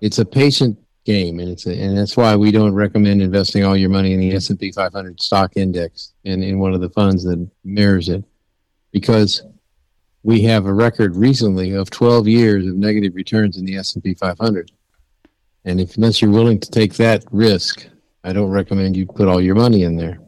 it's a patient game, and it's a, and that's why we don't recommend investing all your money in the S and P 500 stock index and in one of the funds that mirrors it, because we have a record recently of 12 years of negative returns in the S and P 500, and if unless you're willing to take that risk, I don't recommend you put all your money in there.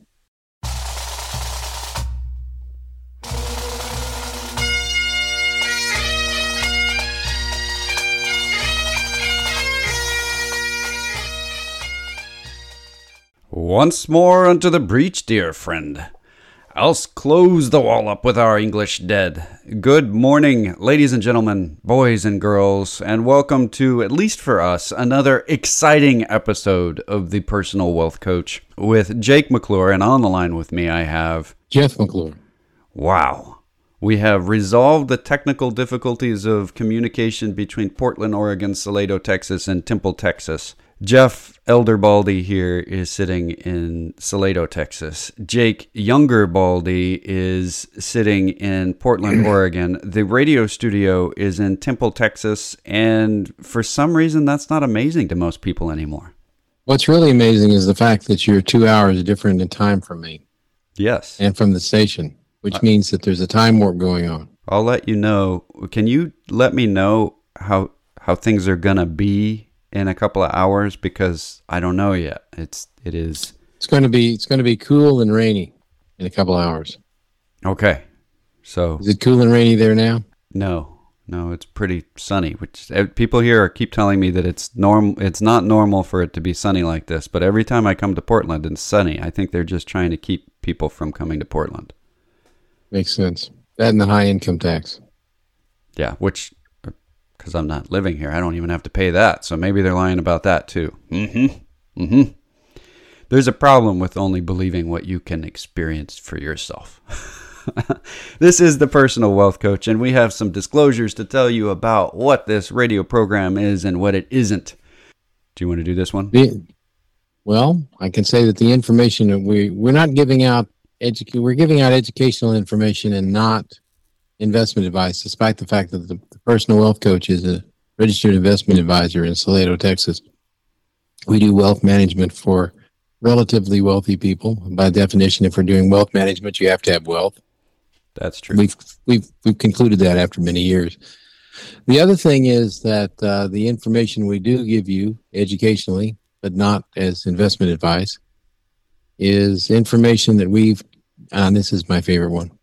Once more unto the breach, dear friend. Else close the wall up with our English dead. Good morning, ladies and gentlemen, boys and girls, and welcome to, at least for us, another exciting episode of The Personal Wealth Coach with Jake McClure. And on the line with me, I have Jeff McClure. Wow. We have resolved the technical difficulties of communication between Portland, Oregon, Salado, Texas, and Temple, Texas. Jeff Elder Baldy here is sitting in Salado, Texas. Jake Younger Baldy is sitting in Portland, Oregon. The radio studio is in Temple, Texas, and for some reason that's not amazing to most people anymore. What's really amazing is the fact that you're two hours different in time from me. Yes. And from the station, which uh, means that there's a time warp going on. I'll let you know. Can you let me know how how things are gonna be in a couple of hours because I don't know yet. It's it is. It's going to be it's going to be cool and rainy in a couple of hours. Okay, so is it cool and rainy there now? No, no, it's pretty sunny. Which eh, people here keep telling me that it's norm. It's not normal for it to be sunny like this. But every time I come to Portland, it's sunny. I think they're just trying to keep people from coming to Portland. Makes sense. That and the high income tax. Yeah, which because I'm not living here. I don't even have to pay that. So maybe they're lying about that too. Mm-hmm. Mm-hmm. There's a problem with only believing what you can experience for yourself. this is the personal wealth coach, and we have some disclosures to tell you about what this radio program is and what it isn't. Do you want to do this one? Well, I can say that the information that we we're not giving out we're giving out educational information and not investment advice, despite the fact that the personal wealth coach is a registered investment advisor in Salado, Texas. We do wealth management for relatively wealthy people. By definition, if we're doing wealth management, you have to have wealth. That's true. We've we've we've concluded that after many years. The other thing is that uh, the information we do give you educationally, but not as investment advice, is information that we've. And this is my favorite one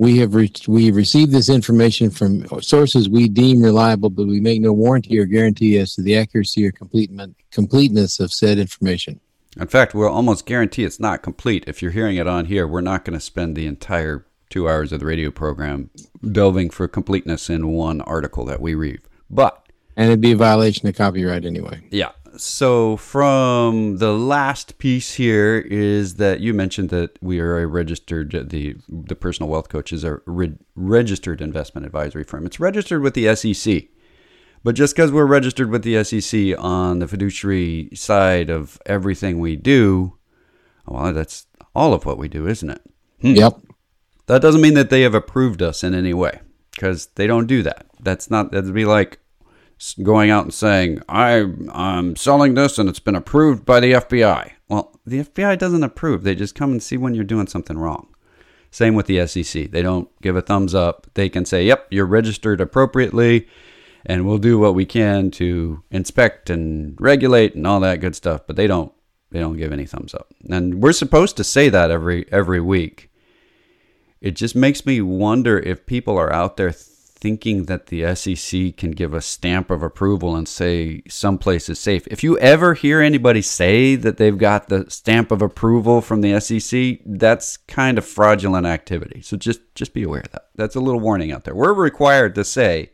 we have re- we received this information from sources we deem reliable, but we make no warranty or guarantee as to the accuracy or completeness of said information. In fact, we'll almost guarantee it's not complete. If you're hearing it on here, we're not going to spend the entire two hours of the radio program delving for completeness in one article that we read. But and it'd be a violation of copyright anyway. Yeah, so from the last piece here is that you mentioned that we are a registered the the personal wealth coach is a re- registered investment advisory firm. It's registered with the SEC. But just because we're registered with the SEC on the fiduciary side of everything we do, well, that's all of what we do, isn't it? Hmm. Yep. That doesn't mean that they have approved us in any way because they don't do that. That's not, that'd be like going out and saying, I, I'm selling this and it's been approved by the FBI. Well, the FBI doesn't approve. They just come and see when you're doing something wrong. Same with the SEC. They don't give a thumbs up. They can say, yep, you're registered appropriately, and we'll do what we can to inspect and regulate and all that good stuff, but they don't they don't give any thumbs up. And we're supposed to say that every every week. It just makes me wonder if people are out there thinking that the SEC can give a stamp of approval and say someplace is safe. If you ever hear anybody say that they've got the stamp of approval from the SEC, that's kind of fraudulent activity. So just just be aware of that. That's a little warning out there. We're required to say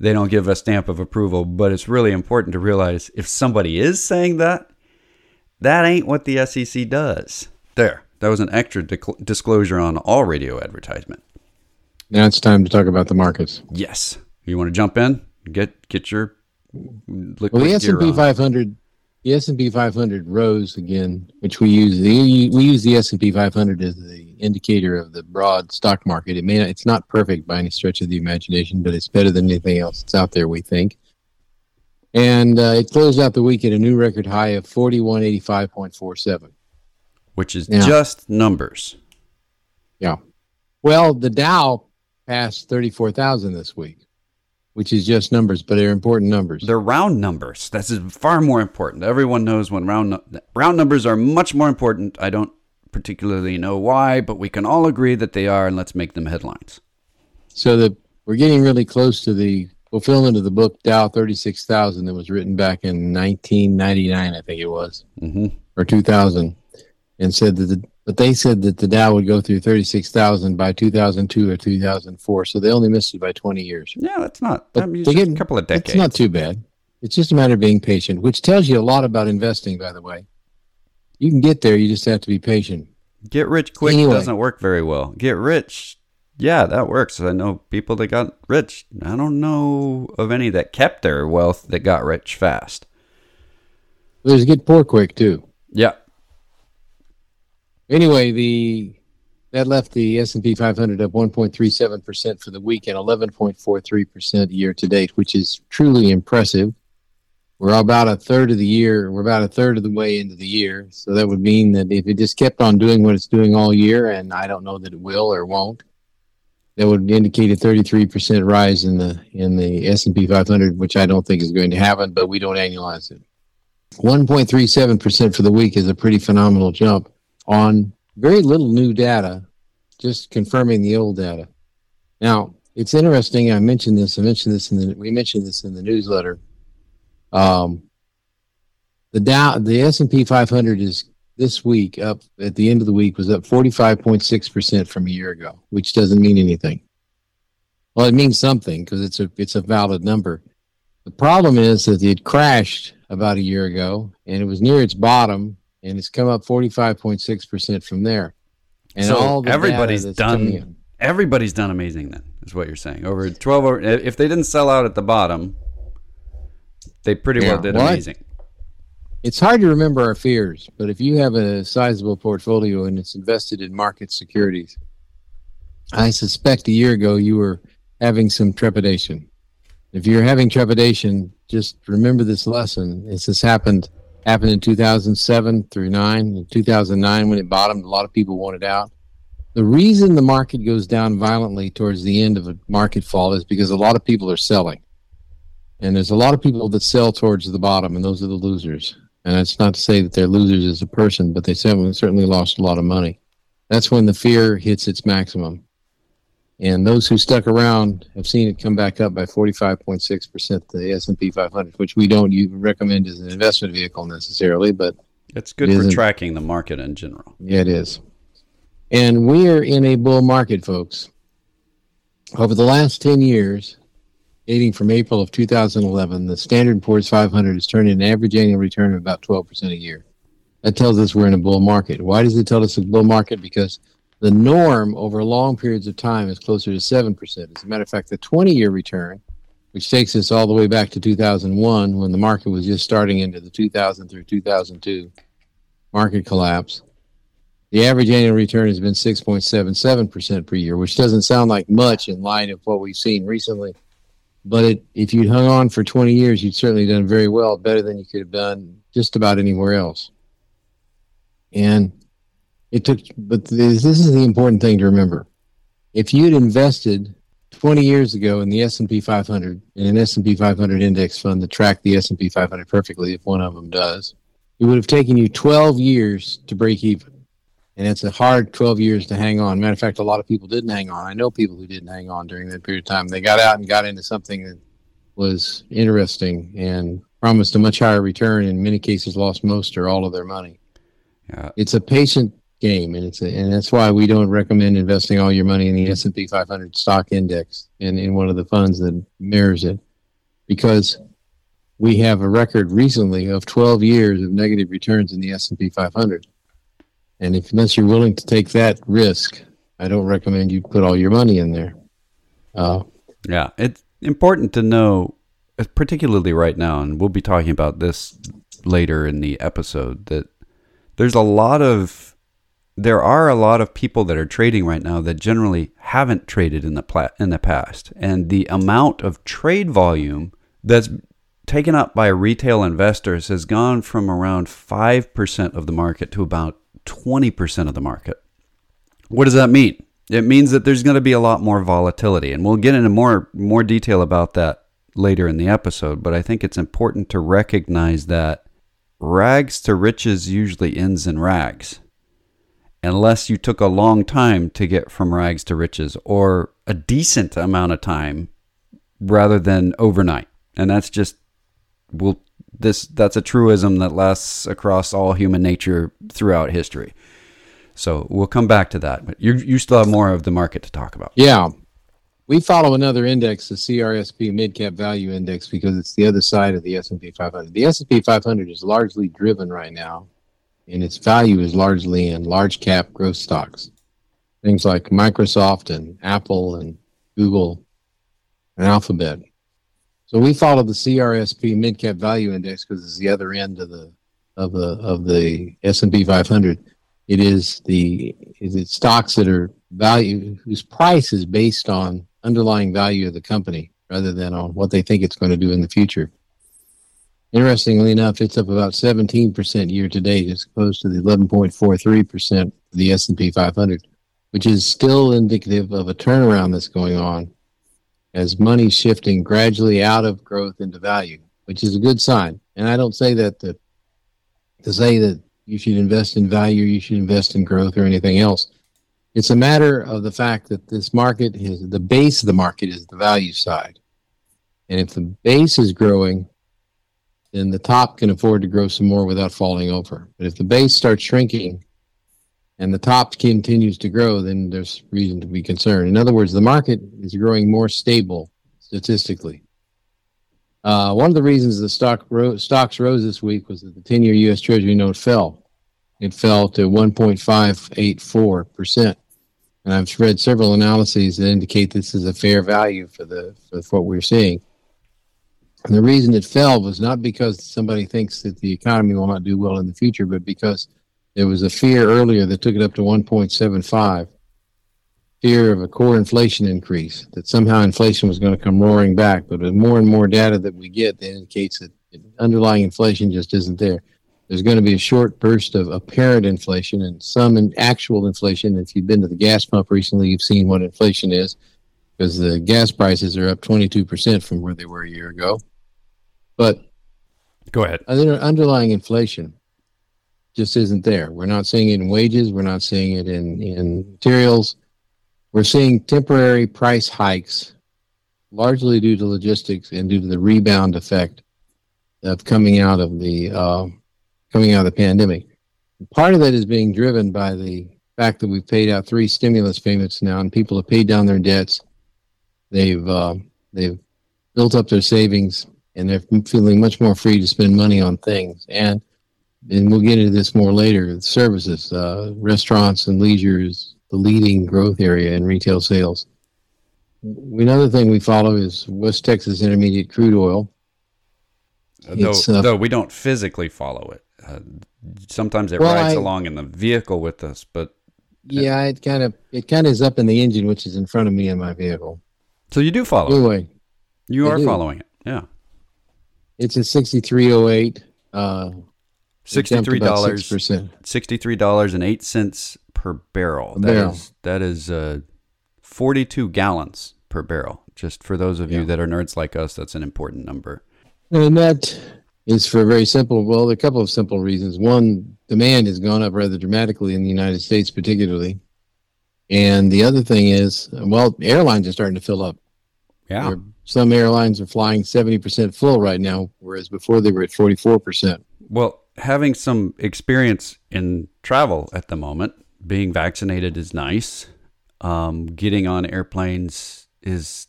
they don't give a stamp of approval, but it's really important to realize if somebody is saying that, that ain't what the SEC does. There. That was an extra disclosure on all radio advertisement. Now it's time to talk about the markets. Yes. You want to jump in? Get get your well, the S and P 500, the S and P 500 rose again, which we use. The, we use the S and P 500 as the indicator of the broad stock market. It may not, it's not perfect by any stretch of the imagination, but it's better than anything else that's out there. We think. And uh, it closed out the week at a new record high of 4185.47. Which is yeah. just numbers. Yeah. Well, the Dow passed 34,000 this week which is just numbers, but they're important numbers. They're round numbers. That's far more important. Everyone knows when round round numbers are much more important. I don't particularly know why, but we can all agree that they are, and let's make them headlines. So the we're getting really close to the fulfillment of the book Dow thirty six thousand that was written back in nineteen ninety nine, I think it was, mm-hmm. or two thousand, and said that the but they said that the Dow would go through 36,000 by 2002 or 2004. So they only missed it by 20 years. Yeah, that's not, but I mean, get, a couple of decades. It's not too bad. It's just a matter of being patient, which tells you a lot about investing, by the way. You can get there, you just have to be patient. Get rich quick anyway. doesn't work very well. Get rich, yeah, that works. I know people that got rich. I don't know of any that kept their wealth that got rich fast. There's get poor quick, too. Yeah. Anyway, the that left the S&P 500 up 1.37% for the week and 11.43% year to date, which is truly impressive. We're about a third of the year. We're about a third of the way into the year. So that would mean that if it just kept on doing what it's doing all year, and I don't know that it will or won't, that would indicate a 33% rise in the in the S&P 500, which I don't think is going to happen, but we don't annualize it. 1.37% for the week is a pretty phenomenal jump on very little new data, just confirming the old data. Now, it's interesting. I mentioned this. I mentioned this in the. We mentioned this in the newsletter. Um, the Dow, the S and P 500 is this week up at the end of the week was up 45.6 percent from a year ago, which doesn't mean anything. Well, it means something because it's a it's a valid number. The problem is that it crashed about a year ago and it was near its bottom and it's come up 45.6% from there. And so all everybody's done everybody's done amazing then is what you're saying. Over 12 over, if they didn't sell out at the bottom, they pretty yeah, well did what? amazing. It's hard to remember our fears, but if you have a sizable portfolio and it's invested in market securities, I suspect a year ago you were having some trepidation. If you're having trepidation, just remember this lesson. This has happened happened in 2007 through 9 in 2009 when it bottomed a lot of people wanted out. The reason the market goes down violently towards the end of a market fall is because a lot of people are selling. And there's a lot of people that sell towards the bottom and those are the losers. And that's not to say that they're losers as a person but they certainly lost a lot of money. That's when the fear hits its maximum and those who stuck around have seen it come back up by 45.6% the S&P 500, which we don't recommend as an investment vehicle necessarily, but it's good it for tracking the market in general. Yeah, it is. And we are in a bull market, folks. Over the last 10 years, dating from April of 2011, the Standard Poor's 500 has turned an average annual return of about 12% a year. That tells us we're in a bull market. Why does it tell us a bull market? Because – the norm over long periods of time is closer to 7%. As a matter of fact, the 20 year return, which takes us all the way back to 2001 when the market was just starting into the 2000 through 2002 market collapse, the average annual return has been 6.77% per year, which doesn't sound like much in light of what we've seen recently. But it, if you'd hung on for 20 years, you'd certainly done very well, better than you could have done just about anywhere else. And it took, but this, this is the important thing to remember. If you'd invested 20 years ago in the S&P 500 in an S&P 500 index fund that tracked the S&P 500 perfectly, if one of them does, it would have taken you 12 years to break even. And it's a hard 12 years to hang on. Matter of fact, a lot of people didn't hang on. I know people who didn't hang on during that period of time. They got out and got into something that was interesting and promised a much higher return. In many cases, lost most or all of their money. Yeah. It's a patient game, and it's a, and that's why we don't recommend investing all your money in the S and P 500 stock index and in one of the funds that mirrors it, because we have a record recently of 12 years of negative returns in the S and P 500, and if unless you're willing to take that risk, I don't recommend you put all your money in there. Uh, yeah, it's important to know, particularly right now, and we'll be talking about this later in the episode that there's a lot of there are a lot of people that are trading right now that generally haven't traded in the pla- in the past, and the amount of trade volume that's taken up by retail investors has gone from around 5% of the market to about 20% of the market. What does that mean? It means that there's going to be a lot more volatility, and we'll get into more more detail about that later in the episode, but I think it's important to recognize that rags to riches usually ends in rags. Unless you took a long time to get from rags to riches or a decent amount of time rather than overnight. And that's just well this that's a truism that lasts across all human nature throughout history. So we'll come back to that. But you you still have more of the market to talk about. Yeah. We follow another index, the CRSP Mid Cap Value Index, because it's the other side of the S&P 500. The S&P 500 is largely driven right now, and its value is largely in large cap growth stocks, things like Microsoft and Apple and Google and Alphabet. So we follow the CRSP Mid Cap Value Index because it's the other end of the of the of the S&P 500. It is the is it stocks that are value whose price is based on underlying value of the company rather than on what they think it's going to do in the future. Interestingly enough, it's up about 17% year to date as opposed to the 11.43% of the S&P 500, which is still indicative of a turnaround that's going on as money shifting gradually out of growth into value, which is a good sign. And I don't say that to, to say that you should invest in value, you should invest in growth or anything else. It's a matter of the fact that this market is the base of the market is the value side. And if the base is growing, then the top can afford to grow some more without falling over. But if the base starts shrinking and the top continues to grow, then there's reason to be concerned. In other words, the market is growing more stable statistically. Uh, one of the reasons the stock ro- stocks rose this week was that the 10 year U.S. Treasury note fell. It fell to 1.584%. And I've read several analyses that indicate this is a fair value for the for what we're seeing. And the reason it fell was not because somebody thinks that the economy will not do well in the future, but because there was a fear earlier that took it up to 1.75. Fear of a core inflation increase, that somehow inflation was going to come roaring back. But with more and more data that we get that indicates that underlying inflation just isn't there there's going to be a short burst of apparent inflation and some in actual inflation. If you've been to the gas pump recently, you've seen what inflation is because the gas prices are up 22% from where they were a year ago. But go ahead. Underlying inflation just isn't there. We're not seeing it in wages. We're not seeing it in, in materials. We're seeing temporary price hikes, largely due to logistics and due to the rebound effect of coming out of the uh, coming out of the pandemic. Part of that is being driven by the fact that we've paid out three stimulus payments now, and people have paid down their debts. They've uh, they've built up their savings, and they're feeling much more free to spend money on things. And and we'll get into this more later. Services, uh, restaurants, and leisure is the leading growth area in retail sales. Another thing we follow is West Texas Intermediate crude oil. Though, uh, though we don't physically follow it uh, sometimes it well, rides I, along in the vehicle with us, but yeah, it kind of it kind of is up in the engine, which is in front of me in my vehicle. So you do follow. Anyway, you I are do. following it. Yeah, it's at sixty three oh eight. Uh, sixty three dollars. Sixty three dollars and eight cents per barrel. That barrel. is that is uh, forty two gallons per barrel. Just for those of yeah. you that are nerds like us, that's an important number. And that is for a very simple, well, a couple of simple reasons. One, demand has gone up rather dramatically in the United States, particularly. And the other thing is, well, airlines are starting to fill up. Yeah. There, some airlines are flying 70% full right now, whereas before they were at 44%. Well, having some experience in travel at the moment, being vaccinated is nice. Um, getting on airplanes is,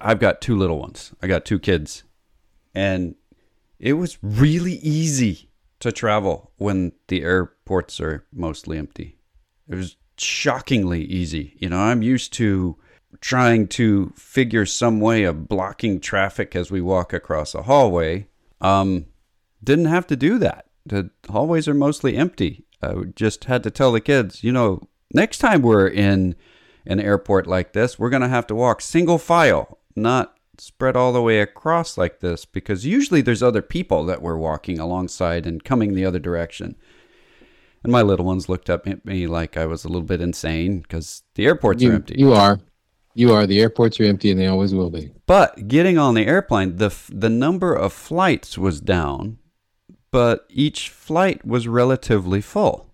I've got two little ones. I got two kids. And it was really easy to travel when the airports are mostly empty. It was shockingly easy. You know, I'm used to trying to figure some way of blocking traffic as we walk across a hallway. Um, didn't have to do that. The hallways are mostly empty. I just had to tell the kids, you know, next time we're in an airport like this, we're going to have to walk single file, not spread all the way across like this because usually there's other people that were walking alongside and coming the other direction. And my little ones looked up at me like I was a little bit insane because the airports you, are empty. You are. You are. The airports are empty and they always will be. But getting on the airplane, the, the number of flights was down, but each flight was relatively full.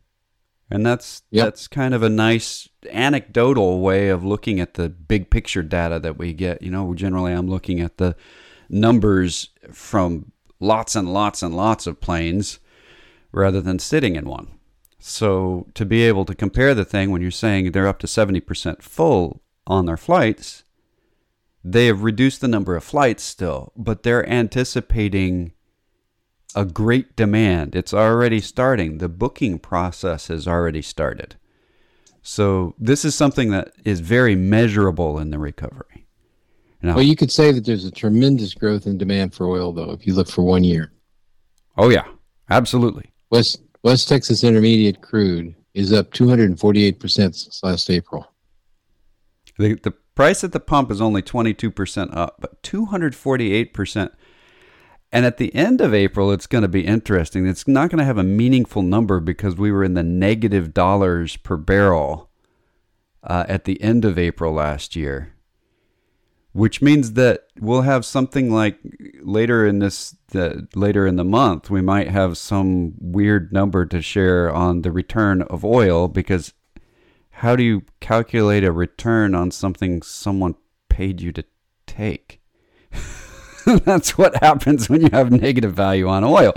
And that's Yep. that's kind of a nice anecdotal way of looking at the big picture data that we get. You know, generally I'm looking at the numbers from lots and lots and lots of planes rather than sitting in one. So to be able to compare the thing when you're saying they're up to 70% full on their flights, they have reduced the number of flights still, but they're anticipating a great demand. It's already starting. The booking process has already started. So this is something that is very measurable in the recovery. Now, Well, you could say that there's a tremendous growth in demand for oil, though, if you look for one year. oh yeah, absolutely. West West Texas Intermediate crude is up 248% since last April. The the price at the pump is only 22% up, but 248%. And at the end of April, it's going to be interesting. It's not going to have a meaningful number because we were in the negative dollars per barrel uh, at the end of April last year, which means that we'll have something like later in this the, later in the month we might have some weird number to share on the return of oil because how do you calculate a return on something someone paid you to take? That's what happens when you have negative value on oil.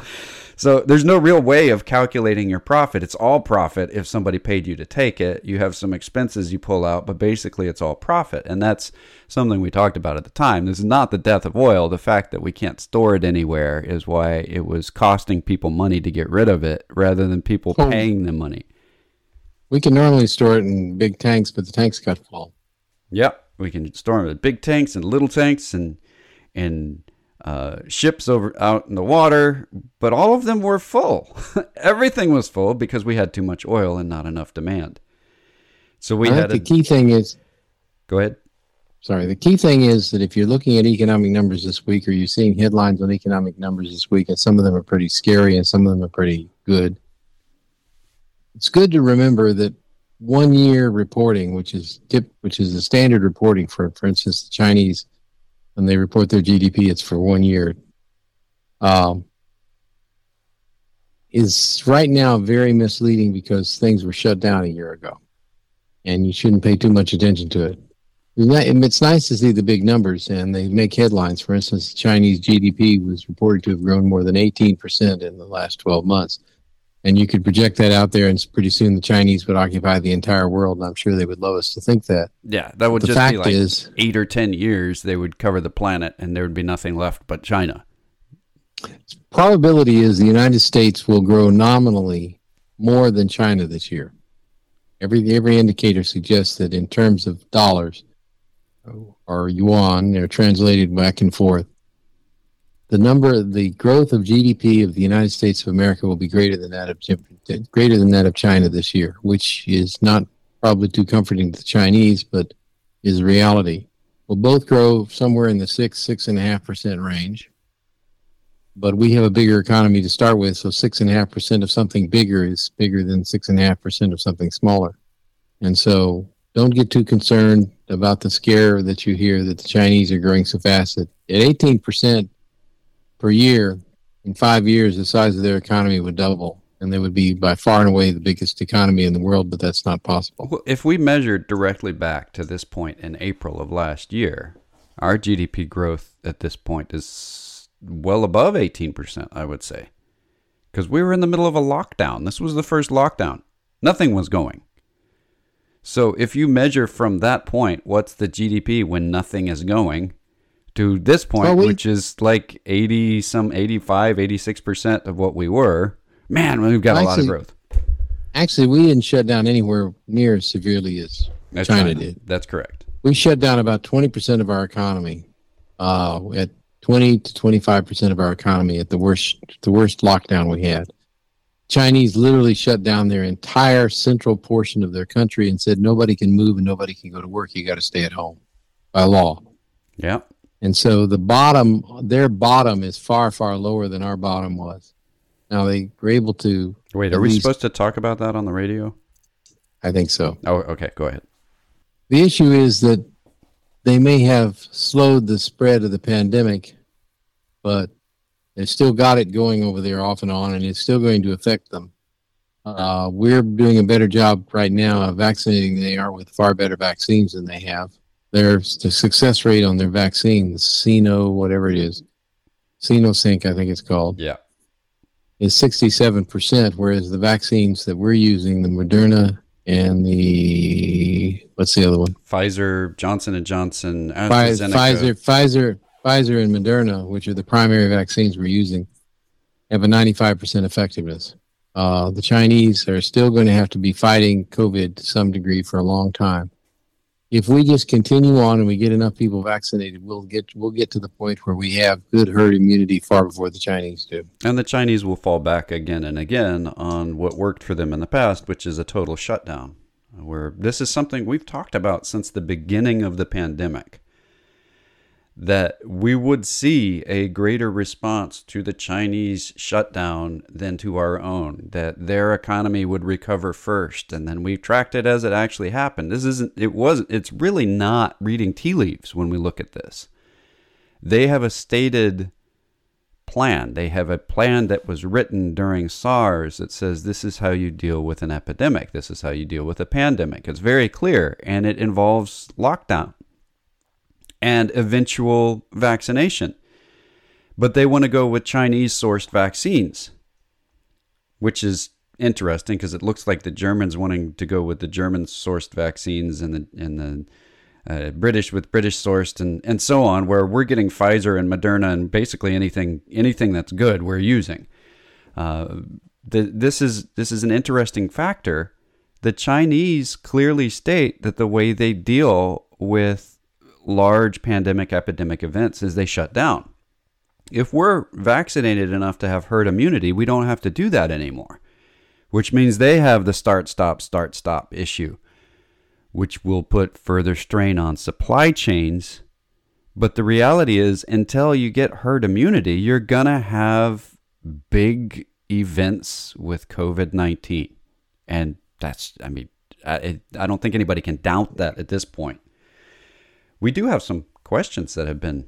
So there's no real way of calculating your profit. It's all profit if somebody paid you to take it. You have some expenses you pull out, but basically it's all profit. And that's something we talked about at the time. This is not the death of oil. The fact that we can't store it anywhere is why it was costing people money to get rid of it rather than people Oh. paying them money. We can normally store it in big tanks, but the tanks got full. Yep, we can store them in big tanks and little tanks and and uh, ships over out in the water, but all of them were full. Everything was full because we had too much oil and not enough demand. So we I had think a the key thing is go ahead. sorry, the key thing is that if you're looking at economic numbers this week or you're seeing headlines on economic numbers this week, and some of them are pretty scary and some of them are pretty good, it's good to remember that one year reporting, which is which is the standard reporting for, for instance, the Chinese, when they report their GDP, it's for one year. Um, is right now very misleading because things were shut down a year ago, and you shouldn't pay too much attention to it. It's nice to see the big numbers, and they make headlines. For instance, Chinese GDP was reported to have grown more than 18% in the last 12 months. And you could project that out there, and pretty soon the Chinese would occupy the entire world. And I'm sure they would love us to think that. Yeah, that would The just fact be like is, eight or ten years. They would cover the planet, and there would be nothing left but China. probability is the United States will grow nominally more than China this year. Every every indicator suggests that in terms of dollars or yuan, they're translated back and forth. The number, the growth of GDP of the United States of America will be greater than that of greater than that of China this year, which is not probably too comforting to the Chinese, but is reality. We'll both grow somewhere in the six six and a half percent range but we have a bigger economy to start with, so six and a half percent of something bigger is bigger than six and a half percent of something smaller. And so don't get too concerned about the scare that you hear that the Chinese are growing so fast. At at eighteen percent per year, in five years the size of their economy would double and they would be by far and away the biggest economy in the world, but that's not possible. If we measured directly back to this point in April of last year, our GDP growth at this point is well above 18%, I would say. Because we were in the middle of a lockdown. This was the first lockdown. Nothing was going. So if you measure from that point, what's the GDP when nothing is going, to this point, Well, we- which is like 80, some 85, 86% of what we were, man, we've got a lot of growth. Actually, we didn't shut down anywhere near as severely as That's China did. That's correct. we shut down about 20% of our economy uh, at 20 to 25% of our economy at the worst the worst lockdown we had chinese literally shut down their entire central portion of their country and said nobody can move and nobody can go to work you got to stay at home by law Yeah. And so the bottom, their bottom is far, far lower than our bottom was. Now they were able to. Wait, are we least, supposed to talk about that on the radio? I think so. Oh, okay. Go ahead. The issue is that they may have slowed the spread of the pandemic, but they've still got it going over there off and on, and it's still going to affect them. Uh, we're doing a better job right now of vaccinating than they are with far better vaccines than they have. Their the success rate on their vaccine, the Sino, whatever it is, Sync, I think it's called. Yeah. Is 67%, whereas the vaccines that we're using, the Moderna and the what's the other one? Pfizer, Johnson and Johnson, Pfizer, Pfizer, Pfizer, and Moderna, which are the primary vaccines we're using, have a 95% effectiveness. Uh, the Chinese are still going to have to be fighting COVID to some degree for a long time. If we just continue on and we get enough people vaccinated, we'll get we'll get to the point where we have good herd immunity far before the Chinese do. And the Chinese will fall back again and again on what worked for them in the past, which is a total shutdown. Where this is something we've talked about since the beginning of the pandemic that we would see a greater response to the Chinese shutdown than to our own, that their economy would recover first. And then we tracked it as it actually happened. This isn't, it wasn't, it's really not reading tea leaves when we look at this. They have a stated plan. They have a plan that was written during SARS that says this is how you deal with an epidemic. This is how you deal with a pandemic. It's very clear and it involves lockdown and eventual vaccination. But they want to go with Chinese sourced vaccines, which is interesting because it looks like the Germans wanting to go with the German sourced vaccines and the and the uh, British with British sourced and, and so on, where we're getting Pfizer and Moderna and basically anything anything that's good we're using. Uh, the, this is this is an interesting factor. The Chinese clearly state that the way they deal with large pandemic epidemic events is they shut down. If we're vaccinated enough to have herd immunity, we don't have to do that anymore, which means they have the start, stop, start, stop issue, which will put further strain on supply chains. But the reality is, until you get herd immunity, you're going to have big events with COVID 19. And that's, I mean, I, I don't think anybody can doubt that at this point. We do have some questions that have been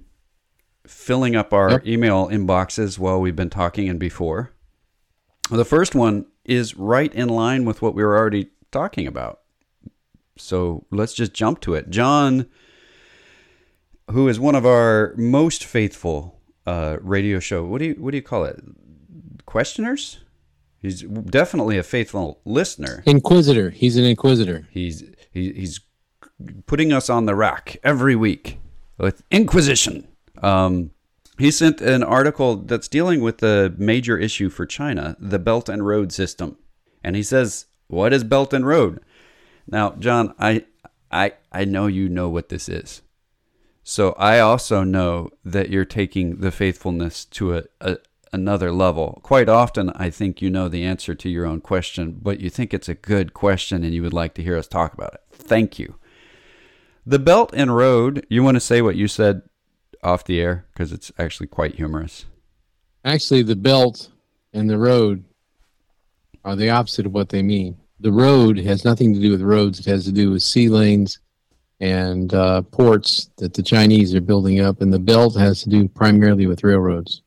filling up our yep. email inboxes while we've been talking and before. The first one is right in line with what we were already talking about. So let's just jump to it. John, who is one of our most faithful uh, radio show, what do you what do you call it? Questioners? He's definitely a faithful listener. Inquisitor. He's an inquisitor. He's he, he's putting us on the rack every week with Inquisition. Um, he sent an article that's dealing with the major issue for China, the Belt and Road system. And he says, What is Belt and Road? Now, John, I, I, I know you know what this is. So I also know that you're taking the faithfulness to a, a, another level. Quite often, I think you know the answer to your own question, but you think it's a good question and you would like to hear us talk about it. Thank you. The Belt and Road, you want to say what you said off the air? Because it's actually quite humorous. Actually, the belt and the road are the opposite of what they mean. The road has nothing to do with roads, it has to do with sea lanes and uh, ports that the Chinese are building up, and the belt has to do primarily with railroads.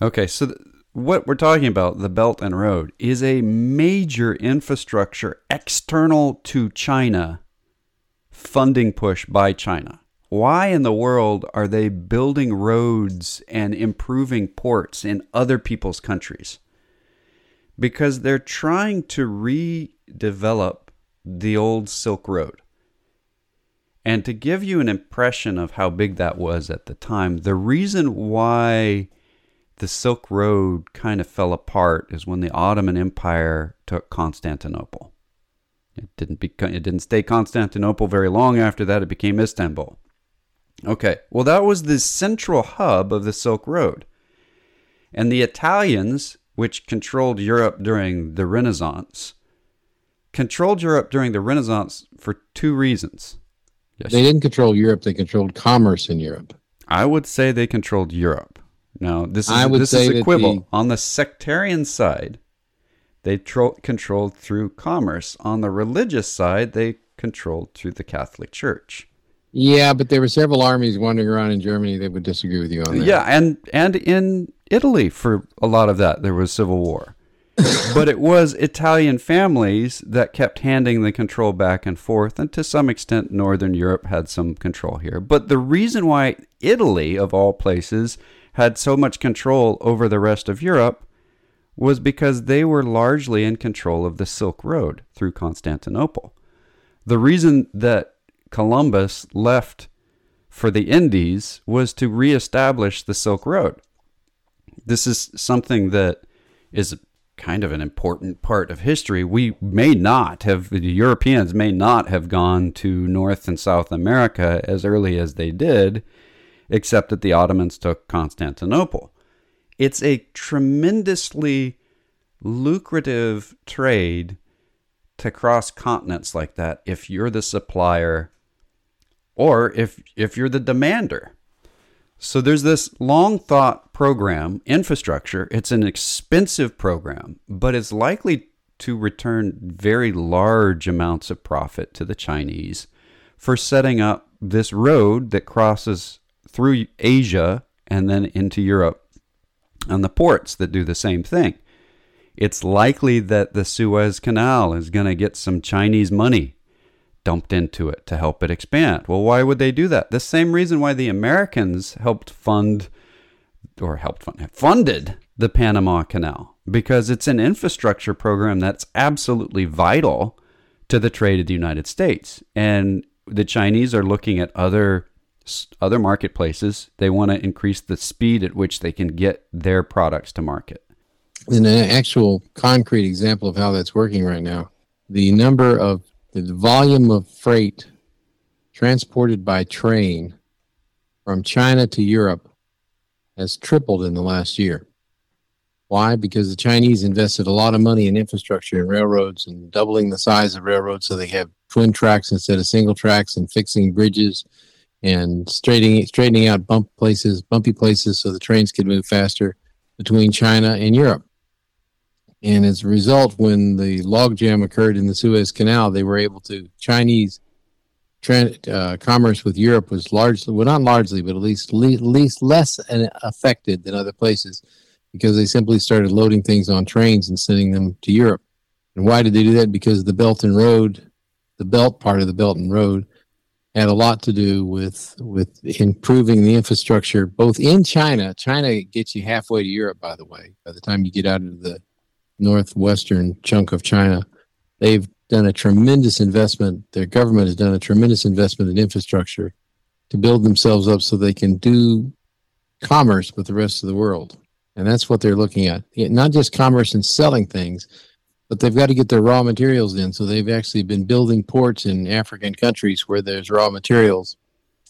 Okay, so th- what we're talking about, the Belt and Road, is a major infrastructure external to China funding push by China. Why in the world are they building roads and improving ports in other people's countries? Because they're trying to redevelop the old Silk Road. And to give you an impression of how big that was at the time, the reason why the Silk Road kind of fell apart is when the Ottoman Empire took Constantinople. It didn't become, it didn't stay Constantinople very long after that. It became Istanbul. Okay, well, that was the central hub of the Silk Road. And the Italians, which controlled Europe during the Renaissance, controlled Europe during the Renaissance for two reasons. Yes. They didn't control Europe, they controlled commerce in Europe. I would say they controlled Europe. Now, this is I would this say is that equivalent. the- On the sectarian side, they tro- controlled through commerce. On the religious side, they controlled through the Catholic Church. Yeah, but there were several armies wandering around in Germany that would disagree with you on that. Yeah, and and in Italy for a lot of that there was civil war. but it was Italian families that kept handing the control back and forth, and to some extent, Northern Europe had some control here. But the reason why Italy, of all places, had so much control over the rest of Europe was because they were largely in control of the Silk Road through Constantinople. The reason that Columbus left for the Indies was to reestablish the Silk Road. This is something that is kind of an important part of history. We may not have, the Europeans may not have gone to North and South America as early as they did, except that the Ottomans took Constantinople. It's a tremendously lucrative trade to cross continents like that if you're the supplier or if if you're the demander. So there's this long thought program, infrastructure. It's an expensive program, but it's likely to return very large amounts of profit to the Chinese for setting up this road that crosses through Asia and then into Europe and the ports that do the same thing. It's likely that the Suez Canal is going to get some Chinese money dumped into it to help it expand. Well, why would they do that? The same reason why the Americans helped fund or helped fund funded the Panama Canal because it's an infrastructure program that's absolutely vital to the trade of the United States. And the Chinese are looking at other other marketplaces. They want to increase the speed at which they can get their products to market. In an actual concrete example of how that's working right now. The number of the volume of freight transported by train from China to Europe has tripled in the last year. Why? Because the Chinese invested a lot of money in infrastructure and railroads and doubling the size of railroads so they have twin tracks instead of single tracks and fixing bridges and straightening straightening out bump places, bumpy places so the trains could move faster between China and Europe. And as a result, when the logjam occurred in the Suez Canal, they were able to Chinese uh, commerce with Europe was largely, well, not largely, but at least le- least less affected than other places because they simply started loading things on trains and sending them to Europe. And why did they do that? Because the Belt and Road, the belt part of the Belt and Road, had a lot to do with with improving the infrastructure both in China. China gets you halfway to Europe, by the way. By the time you get out of the northwestern chunk of China, they've done a tremendous investment. Their government has done a tremendous investment in infrastructure to build themselves up so they can do commerce with the rest of the world. And that's what they're looking at. Not just commerce and selling things, but they've got to get their raw materials in. So they've actually been building ports in African countries where there's raw materials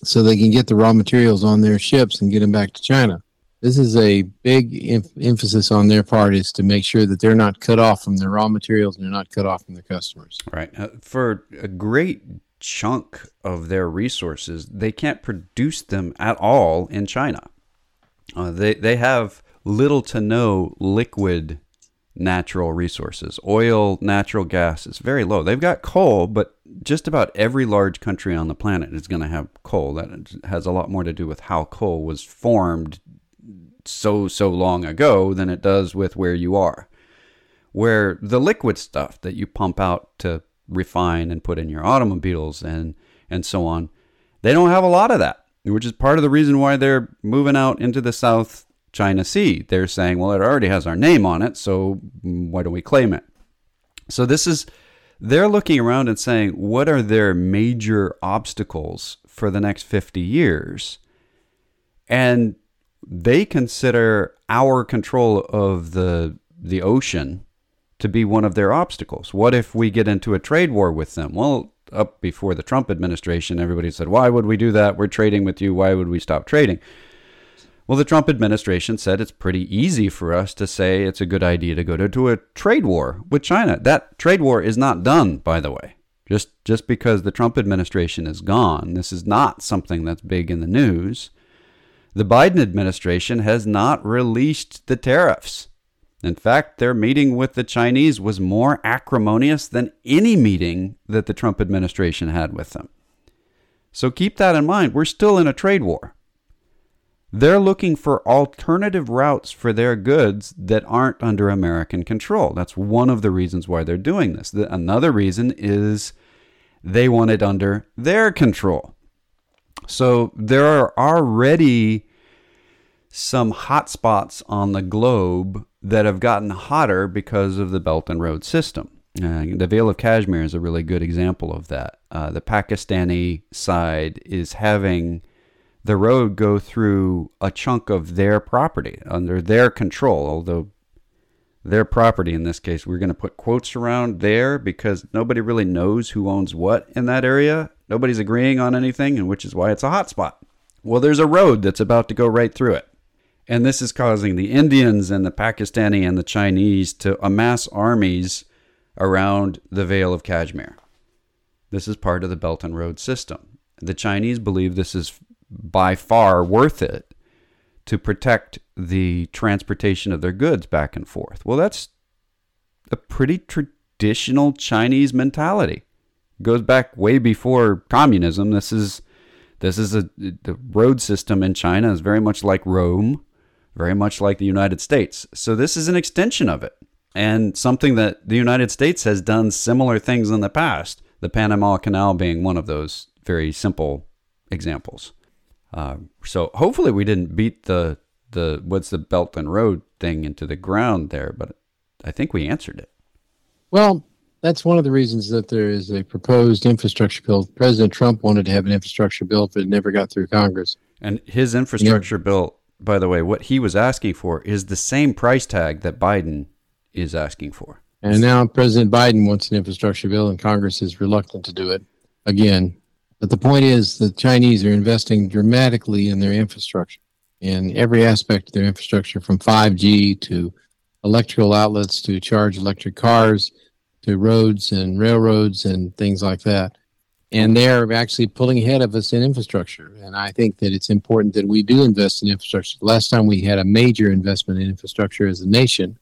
so they can get the raw materials on their ships and get them back to China. This is a big em- emphasis on their part is to make sure that they're not cut off from their raw materials and they're not cut off from their customers. Right. Uh, for a great chunk of their resources, they can't produce them at all in China. Uh, they, they have little to no liquid natural resources. Oil, natural gas is very low. They've got coal, but just about every large country on the planet is going to have coal. That has a lot more to do with how coal was formed so, so long ago than it does with where you are where the liquid stuff that you pump out to refine and put in your automobiles and and so on they don't have a lot of that which is part of the reason why they're moving out into the south china sea they're saying well it already has our name on it so why don't we claim it so this is they're looking around and saying what are their major obstacles for the next 50 years and they consider our control of the the ocean to be one of their obstacles. What if we get into a trade war with them? Well, up before the Trump administration, everybody said, "Why would we do that? We're trading with you. Why would we stop trading?" Well, the Trump administration said it's pretty easy for us to say it's a good idea to go to, to a trade war with China. That trade war is not done, by the way. Just just because the Trump administration is gone, this is not something that's big in the news. The Biden administration has not released the tariffs. In fact, their meeting with the Chinese was more acrimonious than any meeting that the Trump administration had with them. So keep that in mind. We're still in a trade war. They're looking for alternative routes for their goods that aren't under American control. That's one of the reasons why they're doing this. Another reason is they want it under their control. So there are already some hot spots on the globe that have gotten hotter because of the Belt and Road system. Uh, the Vale of Kashmir is a really good example of that. Uh, the Pakistani side is having the road go through a chunk of their property under their control, although their property in this case, we're going to put quotes around there because nobody really knows who owns what in that area. Nobody's agreeing on anything, and which is why it's a hot spot. Well, there's a road that's about to go right through it. And this is causing the Indians and the Pakistani and the Chinese to amass armies around the Vale of Kashmir. This is part of the Belt and Road system. The Chinese believe this is by far worth it to protect the transportation of their goods back and forth. Well, that's a pretty traditional Chinese mentality. It goes back way before communism. This is this is a the road system in China is very much like Rome very much like the United States. So this is an extension of it and something that the United States has done similar things in the past, the Panama Canal being one of those very simple examples. Uh, so hopefully we didn't beat the the what's the Belt and Road thing into the ground there, but I think we answered it. Well, that's one of the reasons that there is a proposed infrastructure bill. President Trump wanted to have an infrastructure bill, but it never got through Congress. And his infrastructure bill by the way, what he was asking for is the same price tag that Biden is asking for. And now President Biden wants an infrastructure bill, and Congress is reluctant to do it again. But the point is, the Chinese are investing dramatically in their infrastructure, in every aspect of their infrastructure, from 5G to electrical outlets to charge electric cars to roads and railroads and things like that and they're actually pulling ahead of us in infrastructure. And I think that it's important that we do invest in infrastructure. The last time we had a major investment in infrastructure as a nation,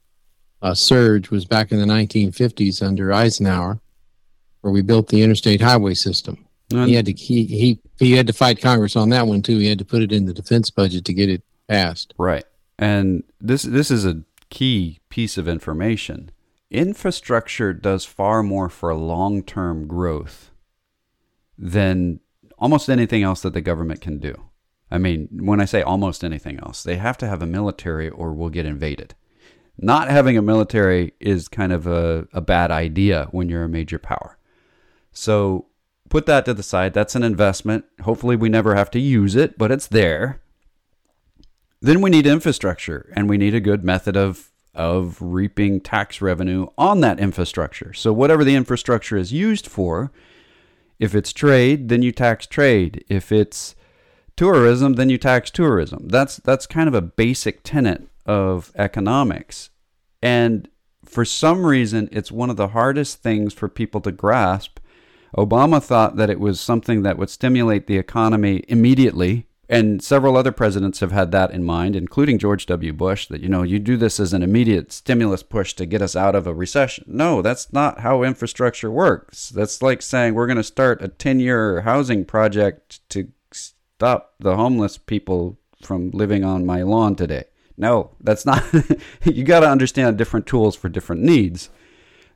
a surge, was back in the 1950s under Eisenhower, where we built the interstate highway system. And he had to he, he he had to fight Congress on that one too. He had to put it in the defense budget to get it passed. Right. And this this is a key piece of information. Infrastructure does far more for long-term growth than almost anything else that the government can do. I mean, when I say almost anything else, they have to have a military or we'll get invaded. Not having a military is kind of a, a bad idea when you're a major power. So put that to the side. That's an investment. Hopefully, we never have to use it, but it's there. Then we need infrastructure and we need a good method of of reaping tax revenue on that infrastructure. So whatever the infrastructure is used for, if it's trade, then you tax trade. If it's tourism, then you tax tourism. That's that's kind of a basic tenet of economics. And for some reason, it's one of the hardest things for people to grasp. Obama thought that it was something that would stimulate the economy immediately and several other presidents have had that in mind, including George W. Bush, that, you know, you do this as an immediate stimulus push to get us out of a recession. No, that's not how infrastructure works. That's like saying we're going to start a 10 year housing project to stop the homeless people from living on my lawn today. No, that's not. you got to understand different tools for different needs.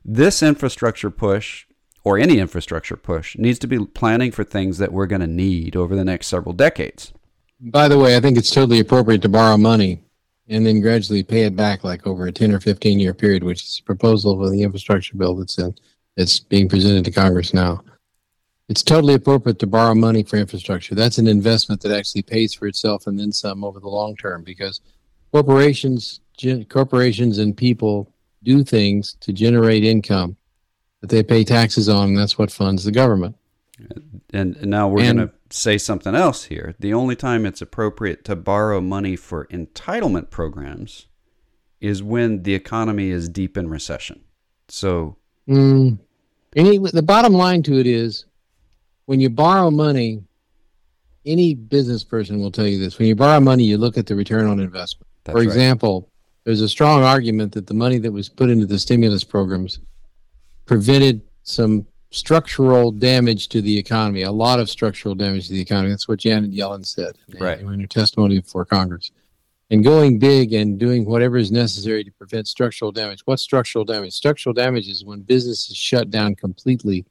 This infrastructure push or any infrastructure push needs to be planning for things that we're going to need over the next several decades. By the way, I think it's totally appropriate to borrow money and then gradually pay it back like over a 10 or 15 year period, which is a proposal for the infrastructure bill that's in that's being presented to Congress now. It's totally appropriate to borrow money for infrastructure. That's an investment that actually pays for itself and then some over the long term because corporations corporations and people do things to generate income that they pay taxes on that's what funds the government. And, and now we're going to say something else here. The only time it's appropriate to borrow money for entitlement programs is when the economy is deep in recession. So, mm, any, the bottom line to it is when you borrow money, any business person will tell you this. When you borrow money, you look at the return on investment. For right. example, there's a strong argument that the money that was put into the stimulus programs prevented some structural damage to the economy, a lot of structural damage to the economy. That's what Janet Yellen said Right. in her testimony before Congress. And going big and doing whatever is necessary to prevent structural damage. What's structural damage? Structural damage is when businesses shut down completely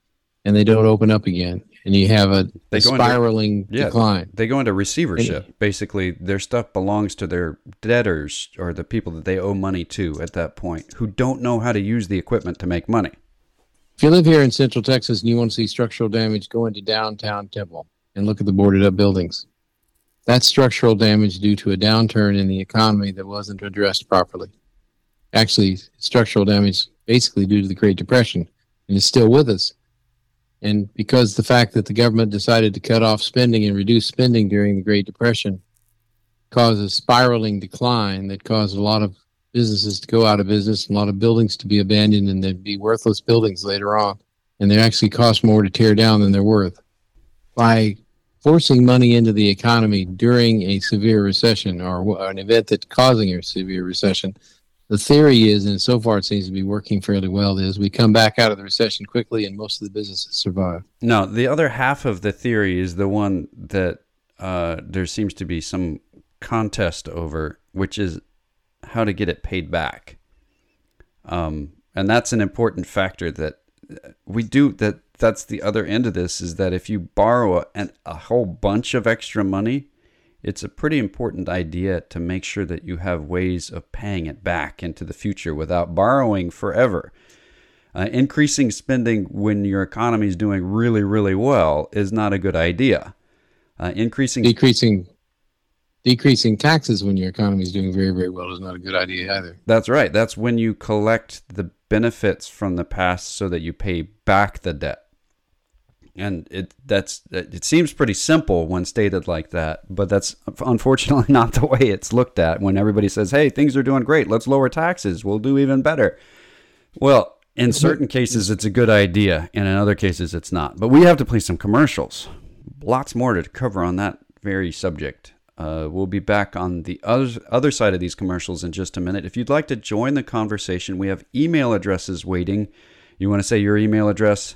and they don't open up again, and you have a, They a go into- spiraling Yeah. decline. They go into receivership. Basically, their stuff belongs to their debtors or the people that they owe money to at that point who don't know how to use the equipment to make money. If you live here in Central Texas and you want to see structural damage, go into downtown Temple and look at the boarded up buildings. That's structural damage due to a downturn in the economy that wasn't addressed properly. Actually, structural damage basically due to the Great Depression and it's still with us. And because the fact that the government decided to cut off spending and reduce spending during the Great Depression caused a spiraling decline that caused a lot of businesses to go out of business and a lot of buildings to be abandoned and they'd be worthless buildings later on. And they actually cost more to tear down than they're worth. By forcing money into the economy during a severe recession or an event that's causing a severe recession, the theory is, and so far it seems to be working fairly well, is we come back out of the recession quickly and most of the businesses survive. No, the other half of the theory is the one that uh, there seems to be some contest over, which is how to get it paid back. Um, and that's an important factor that we do. That that's the other end of this is that if you borrow a, a whole bunch of extra money, it's a pretty important idea to make sure that you have ways of paying it back into the future without borrowing forever. Uh, increasing spending when your economy is doing really, really well is not a good idea. Uh, increasing, Decreasing decreasing taxes when your economy is doing very, very well is not a good idea either. that's right. That's when you collect the benefits from the past so that you pay back the debt. And it that's it seems pretty simple when stated like that, but that's unfortunately not the way it's looked at when everybody says, "Hey, things are doing great. Let's lower taxes. We'll do even better." Well, in certain cases it's a good idea, and in other cases it's not. But we have to play some commercials. Lots more to cover on that very subject. Uh, we'll be back on the other, other side of these commercials in just a minute. If you'd like to join the conversation, we have email addresses waiting. You want to say your email address?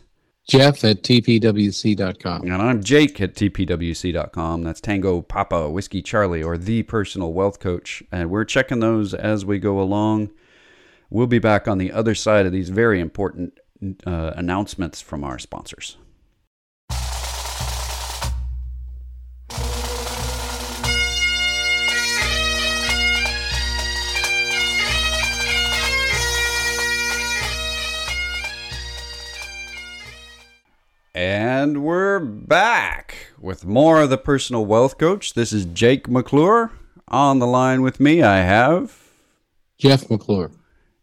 Jeff at tpwc.com. And I'm Jake at tpwc.com. That's Tango Papa Whiskey Charlie or the personal wealth coach. And we're checking those as we go along. We'll be back on the other side of these very important uh, announcements from our sponsors. And we're back with more of the personal wealth coach. This is Jake McClure. On the line with me, I have. Jeff McClure.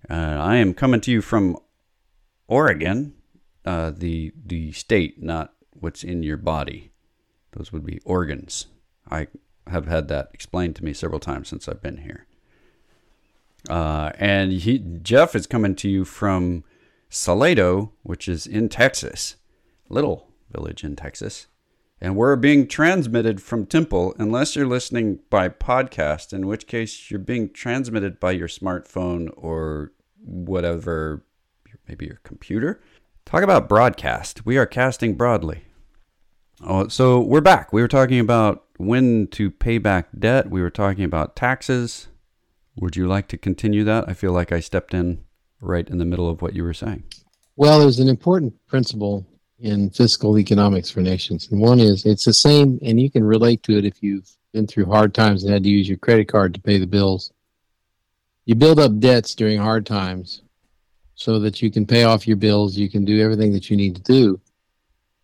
Uh, I am coming to you from Oregon, uh, the the state, not what's in your body. Those would be organs. I have had that explained to me several times since I've been here. Uh, and he, Jeff is coming to you from Salado, which is in Texas, little village in Texas. And we're being transmitted from Temple, unless you're listening by podcast, in which case you're being transmitted by your smartphone or whatever, maybe your computer. Talk about broadcast. We are casting broadly. Oh, so we're back. We were talking about when to pay back debt. We were talking about taxes. Would you like to continue that? I feel like I stepped in right in the middle of what you were saying. Well, there's an important principle in fiscal economics for nations. And one is it's the same, and you can relate to it if you've been through hard times and had to use your credit card to pay the bills. You build up debts during hard times so that you can pay off your bills, you can do everything that you need to do.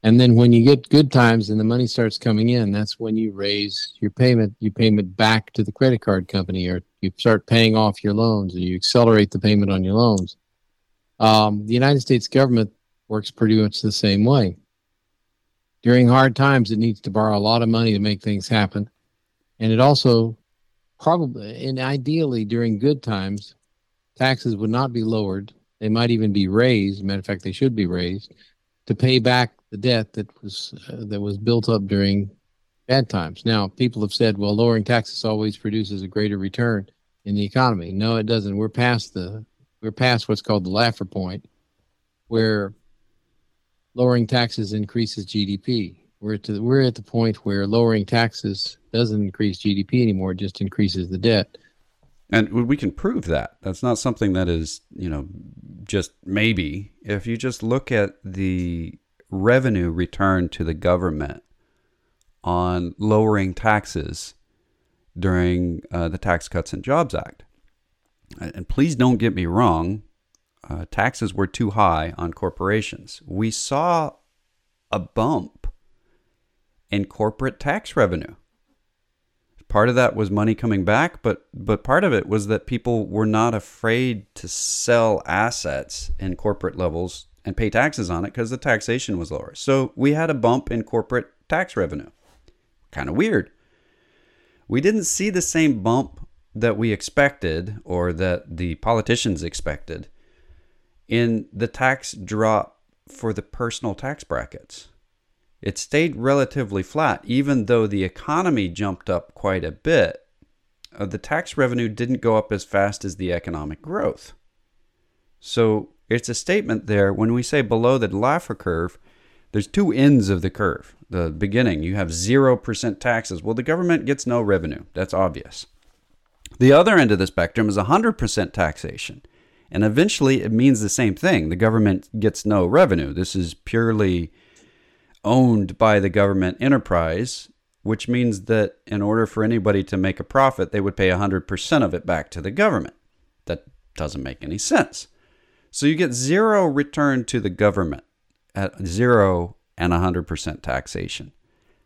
And then when you get good times and the money starts coming in, that's when you raise your payment, you payment back to the credit card company, or you start paying off your loans, or you accelerate the payment on your loans. Um, the United States government works pretty much the same way. During hard times, it needs to borrow a lot of money to make things happen. And it also probably, and ideally during good times, taxes would not be lowered. They might even be raised. Matter of fact, they should be raised to pay back the debt that was uh, that was built up during bad times. Now, people have said, well, lowering taxes always produces a greater return in the economy. No, it doesn't. We're past the we're past what's called the Laffer point, where lowering taxes increases GDP. We're at the, we're at the point where lowering taxes doesn't increase GDP anymore; it just increases the debt. And we can prove that. That's not something that is, you know, just maybe. If you just look at the revenue return to the government on lowering taxes during uh, the Tax Cuts and Jobs Act. And please don't get me wrong, uh, taxes were too high on corporations. We saw a bump in corporate tax revenue. Part of that was money coming back, but but part of it was that people were not afraid to sell assets in corporate levels and pay taxes on it because the taxation was lower. So we had a bump in corporate tax revenue. Kind of weird. We didn't see the same bump that we expected or that the politicians expected in the tax drop for the personal tax brackets it stayed relatively flat, even though the economy jumped up quite a bit. Uh, the tax revenue didn't go up as fast as the economic growth. So it's a statement there when we say below the Laffer curve, there's two ends of the curve. The beginning, you have 0% taxes. Well, the government gets no revenue. That's obvious. The other end of the spectrum is 100% taxation. And eventually it means the same thing. The government gets no revenue. This is purely owned by the government enterprise, which means that in order for anybody to make a profit, they would pay 100% of it back to the government. That doesn't make any sense. So you get zero return to the government at zero and 100% taxation.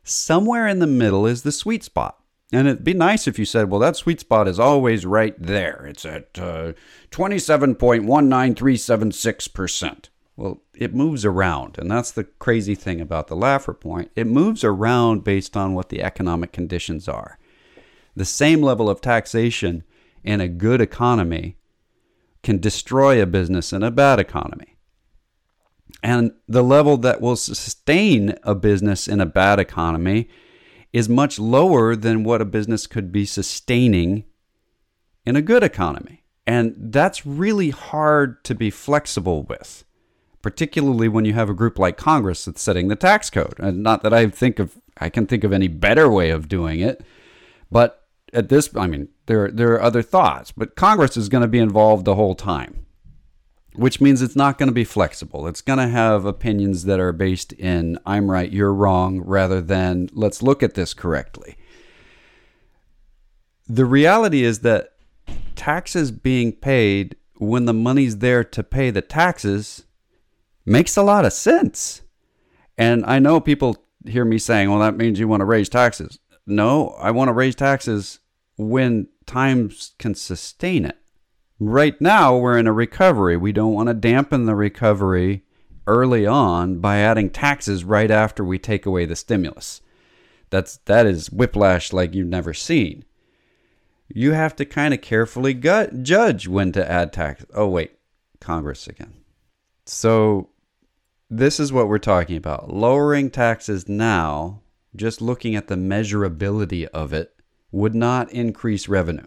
Somewhere in the middle is the sweet spot. And it'd be nice if you said, well, that sweet spot is always right there. It's at uh, 27.19376%. Well, it moves around, and that's the crazy thing about the Laffer point. It moves around based on what the economic conditions are. The same level of taxation in a good economy can destroy a business in a bad economy. And the level that will sustain a business in a bad economy is much lower than what a business could be sustaining in a good economy. And that's really hard to be flexible with particularly when you have a group like Congress that's setting the tax code. And not that I think of I can think of any better way of doing it, but at this I mean there there are other thoughts, but Congress is going to be involved the whole time. Which means it's not going to be flexible. It's going to have opinions that are based in I'm right, you're wrong rather than let's look at this correctly. The reality is that taxes being paid when the money's there to pay the taxes makes a lot of sense. And I know people hear me saying, well, that means you want to raise taxes. No, I want to raise taxes when times can sustain it. Right now, we're in a recovery. We don't want to dampen the recovery early on by adding taxes right after we take away the stimulus. That's that is whiplash like you've never seen. You have to kind of carefully gut, judge when to add tax. Oh wait, Congress again. So this is what we're talking about. Lowering taxes now, just looking at the measurability of it, would not increase revenue.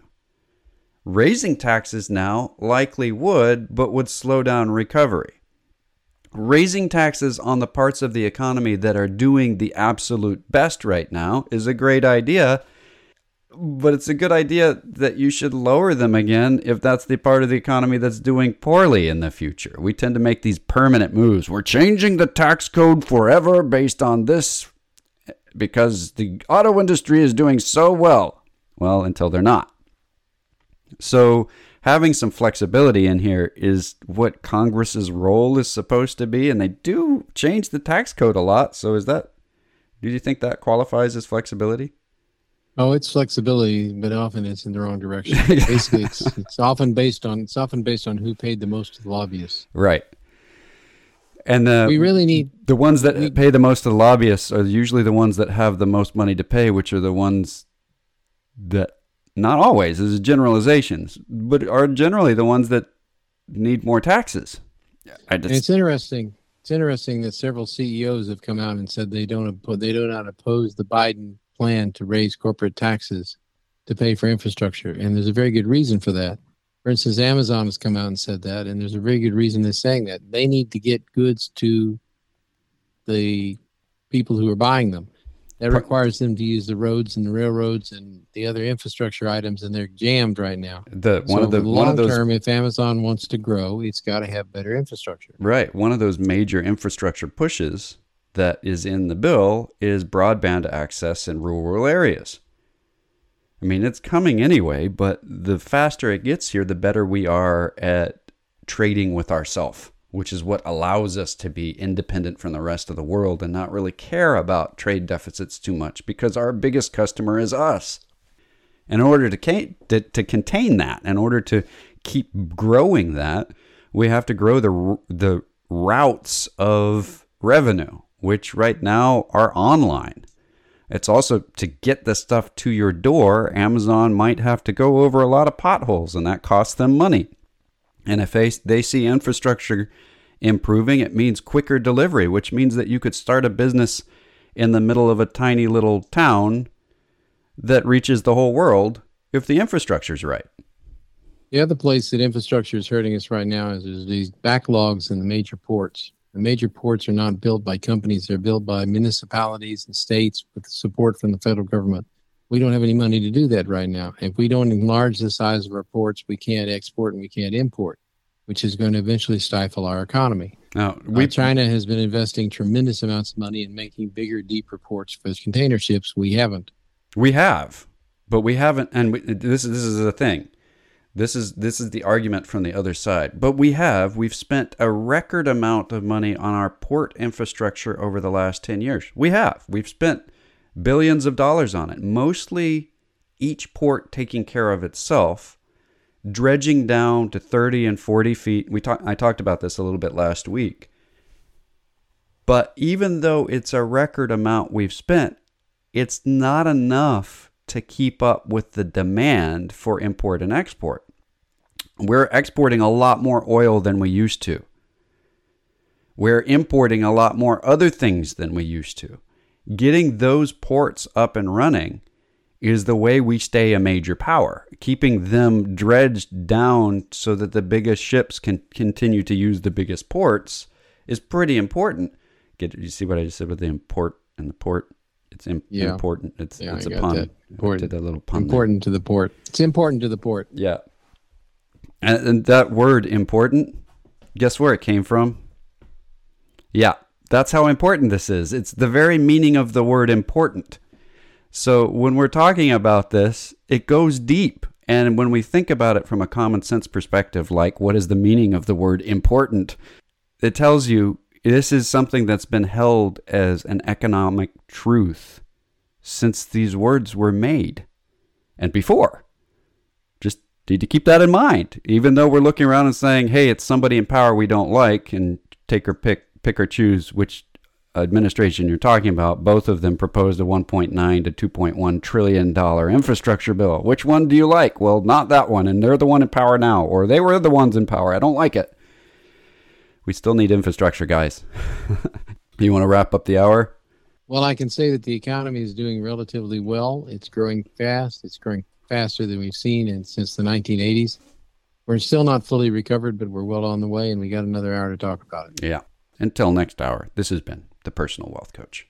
Raising taxes now likely would, but would slow down recovery. Raising taxes on the parts of the economy that are doing the absolute best right now is a great idea but it's a good idea that you should lower them again if that's the part of the economy that's doing poorly in the future. We tend to make these permanent moves. We're changing the tax code forever based on this because the auto industry is doing so well. Well, until they're not. So, having some flexibility in here is what Congress's role is supposed to be, and they do change the tax code a lot. So, is that, do you think that qualifies as flexibility? Oh, it's flexibility, but often it's in the wrong direction. Basically, it's it's often based on it's often based on who paid the most to the lobbyists. Right. And uh, we really need the ones that we, pay the most to the lobbyists are usually the ones that have the most money to pay, which are the ones that not always is generalizations, but are generally the ones that need more taxes. I just, it's interesting. It's interesting that several CEOs have come out and said they don't they do not oppose the Biden plan to raise corporate taxes to pay for infrastructure. And there's a very good reason for that. For instance, Amazon has come out and said that, and there's a very good reason they're saying that. They need to get goods to the people who are buying them. That requires them to use the roads and the railroads and the other infrastructure items, and they're jammed right now. The one so of the long one of those term, if Amazon wants to grow, it's got to have better infrastructure. right one of those major infrastructure pushes that is in the bill is broadband access in rural areas. I mean, it's coming anyway, but the faster it gets here, the better we are at trading with ourselves, which is what allows us to be independent from the rest of the world and not really care about trade deficits too much because our biggest customer is us. In order to, to, to contain that, in order to keep growing that, we have to grow the, the routes of revenue, which right now are online. It's also to get the stuff to your door, Amazon might have to go over a lot of potholes, and that costs them money. And if they, they see infrastructure improving, it means quicker delivery, which means that you could start a business in the middle of a tiny little town that reaches the whole world if the infrastructure's right. The other place that infrastructure is hurting us right now is, is these backlogs in the major ports. The major ports are not built by companies, they're built by municipalities and states with support from the federal government. We don't have any money to do that right now. If we don't enlarge the size of our ports, we can't export and we can't import, which is going to eventually stifle our economy. Now, Uh, we China has been investing tremendous amounts of money in making bigger, deeper ports for its container ships. We haven't. We have, but we haven't. And we, this is this is the thing. This is this is the argument from the other side. But we have. We've spent a record amount of money on our port infrastructure over the last ten years. We have. We've spent billions of dollars on it. Mostly, each port taking care of itself, dredging down to thirty and forty feet. We talked. I talked about this a little bit last week. But even though it's a record amount we've spent, it's not enough to keep up with the demand for import and export. We're exporting a lot more oil than we used to. We're importing a lot more other things than we used to. Getting those ports up and running is the way we stay a major power. Keeping them dredged down so that the biggest ships can continue to use the biggest ports is pretty important. Get you see what I just said with the import and the port? It's Yeah. important. It's Yeah, it's I a pun. that. I Important. did that little pun. there. Important to the port. It's important to the port. Yeah. And, and that word important, guess where it came from? Yeah, that's how important this is. It's the very meaning of the word important. So when we're talking about this, it goes deep. And when we think about it from a common sense perspective, like what is the meaning of the word important, it tells you this is something that's been held as an economic truth since these words were made and before. Just need to keep that in mind. Even though we're looking around and saying, hey, it's somebody in power we don't like, and take or pick, pick or choose which administration you're talking about, both of them proposed a 1.9 to 2.1 trillion dollar infrastructure bill. Which one do you like? Well, not that one, and they're the one in power now, or they were the ones in power. I don't like it. We still need infrastructure, guys. Do you want to wrap up the hour? Well, I can say that the economy is doing relatively well. It's growing fast. It's growing faster than we've seen in, since the 1980s. We're still not fully recovered, but we're well on the way, and we got another hour to talk about it. Yeah. Until next hour, this has been the Personal Wealth Coach.